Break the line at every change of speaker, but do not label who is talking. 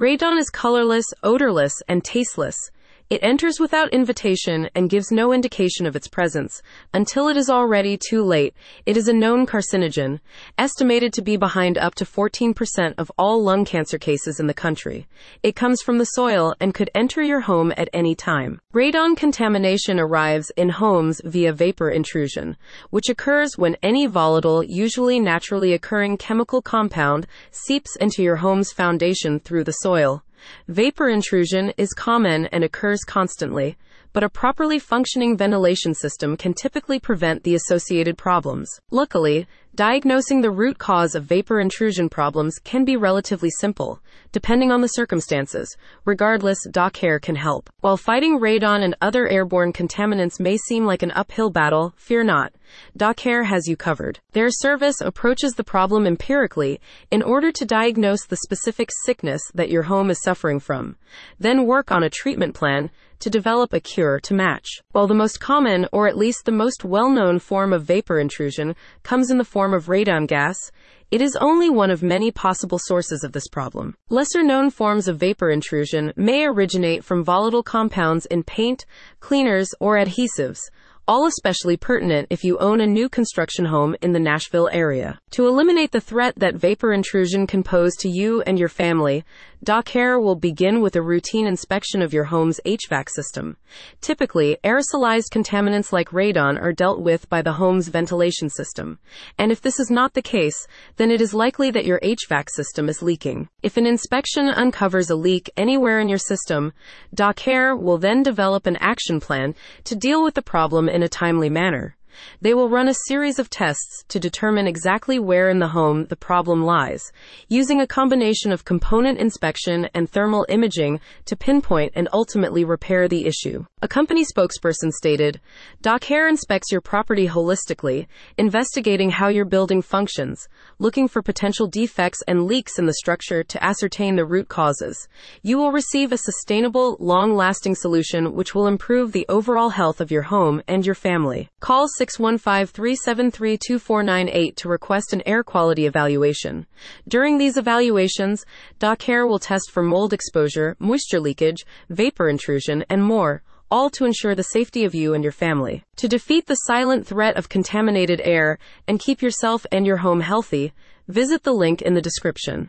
Radon is colorless, odorless, and tasteless. It enters without invitation and gives no indication of its presence until it is already too late. It is a known carcinogen, estimated to be behind up to 14% of all lung cancer cases in the country. It comes from the soil and could enter your home at any time. Radon contamination arrives in homes via vapor intrusion, which occurs when any volatile, usually naturally occurring chemical compound seeps into your home's foundation through the soil. Vapor intrusion is common and occurs constantly, but a properly functioning ventilation system can typically prevent the associated problems. Luckily, diagnosing the root cause of vapor intrusion problems can be relatively simple, depending on the circumstances. Regardless, DocAir can help. While fighting radon and other airborne contaminants may seem like an uphill battle, fear not. DocAir has you covered. Their service approaches the problem empirically in order to diagnose the specific sickness that your home is suffering from, then work on a treatment plan to develop a cure to match. While the most common, or at least the most well known form of vapor intrusion, comes in the form of radon gas, it is only one of many possible sources of this problem. Lesser known forms of vapor intrusion may originate from volatile compounds in paint, cleaners, or adhesives all especially pertinent if you own a new construction home in the Nashville area. To eliminate the threat that vapor intrusion can pose to you and your family, DocAir will begin with a routine inspection of your home's HVAC system. Typically, aerosolized contaminants like radon are dealt with by the home's ventilation system. And if this is not the case, then it is likely that your HVAC system is leaking. If an inspection uncovers a leak anywhere in your system, DocAir will then develop an action plan to deal with the problem in a timely manner. They will run a series of tests to determine exactly where in the home the problem lies, using a combination of component inspection and thermal imaging to pinpoint and ultimately repair the issue. A company spokesperson stated, DocAir inspects your property holistically, investigating how your building functions, looking for potential defects and leaks in the structure to ascertain the root causes. You will receive a sustainable, long-lasting solution which will improve the overall health of your home and your family. Call 615-373-2498 to request an air quality evaluation. During these evaluations, DocAir will test for mold exposure, moisture leakage, vapor intrusion, and more all to ensure the safety of you and your family. To defeat the silent threat of contaminated air and keep yourself and your home healthy, visit the link in the description.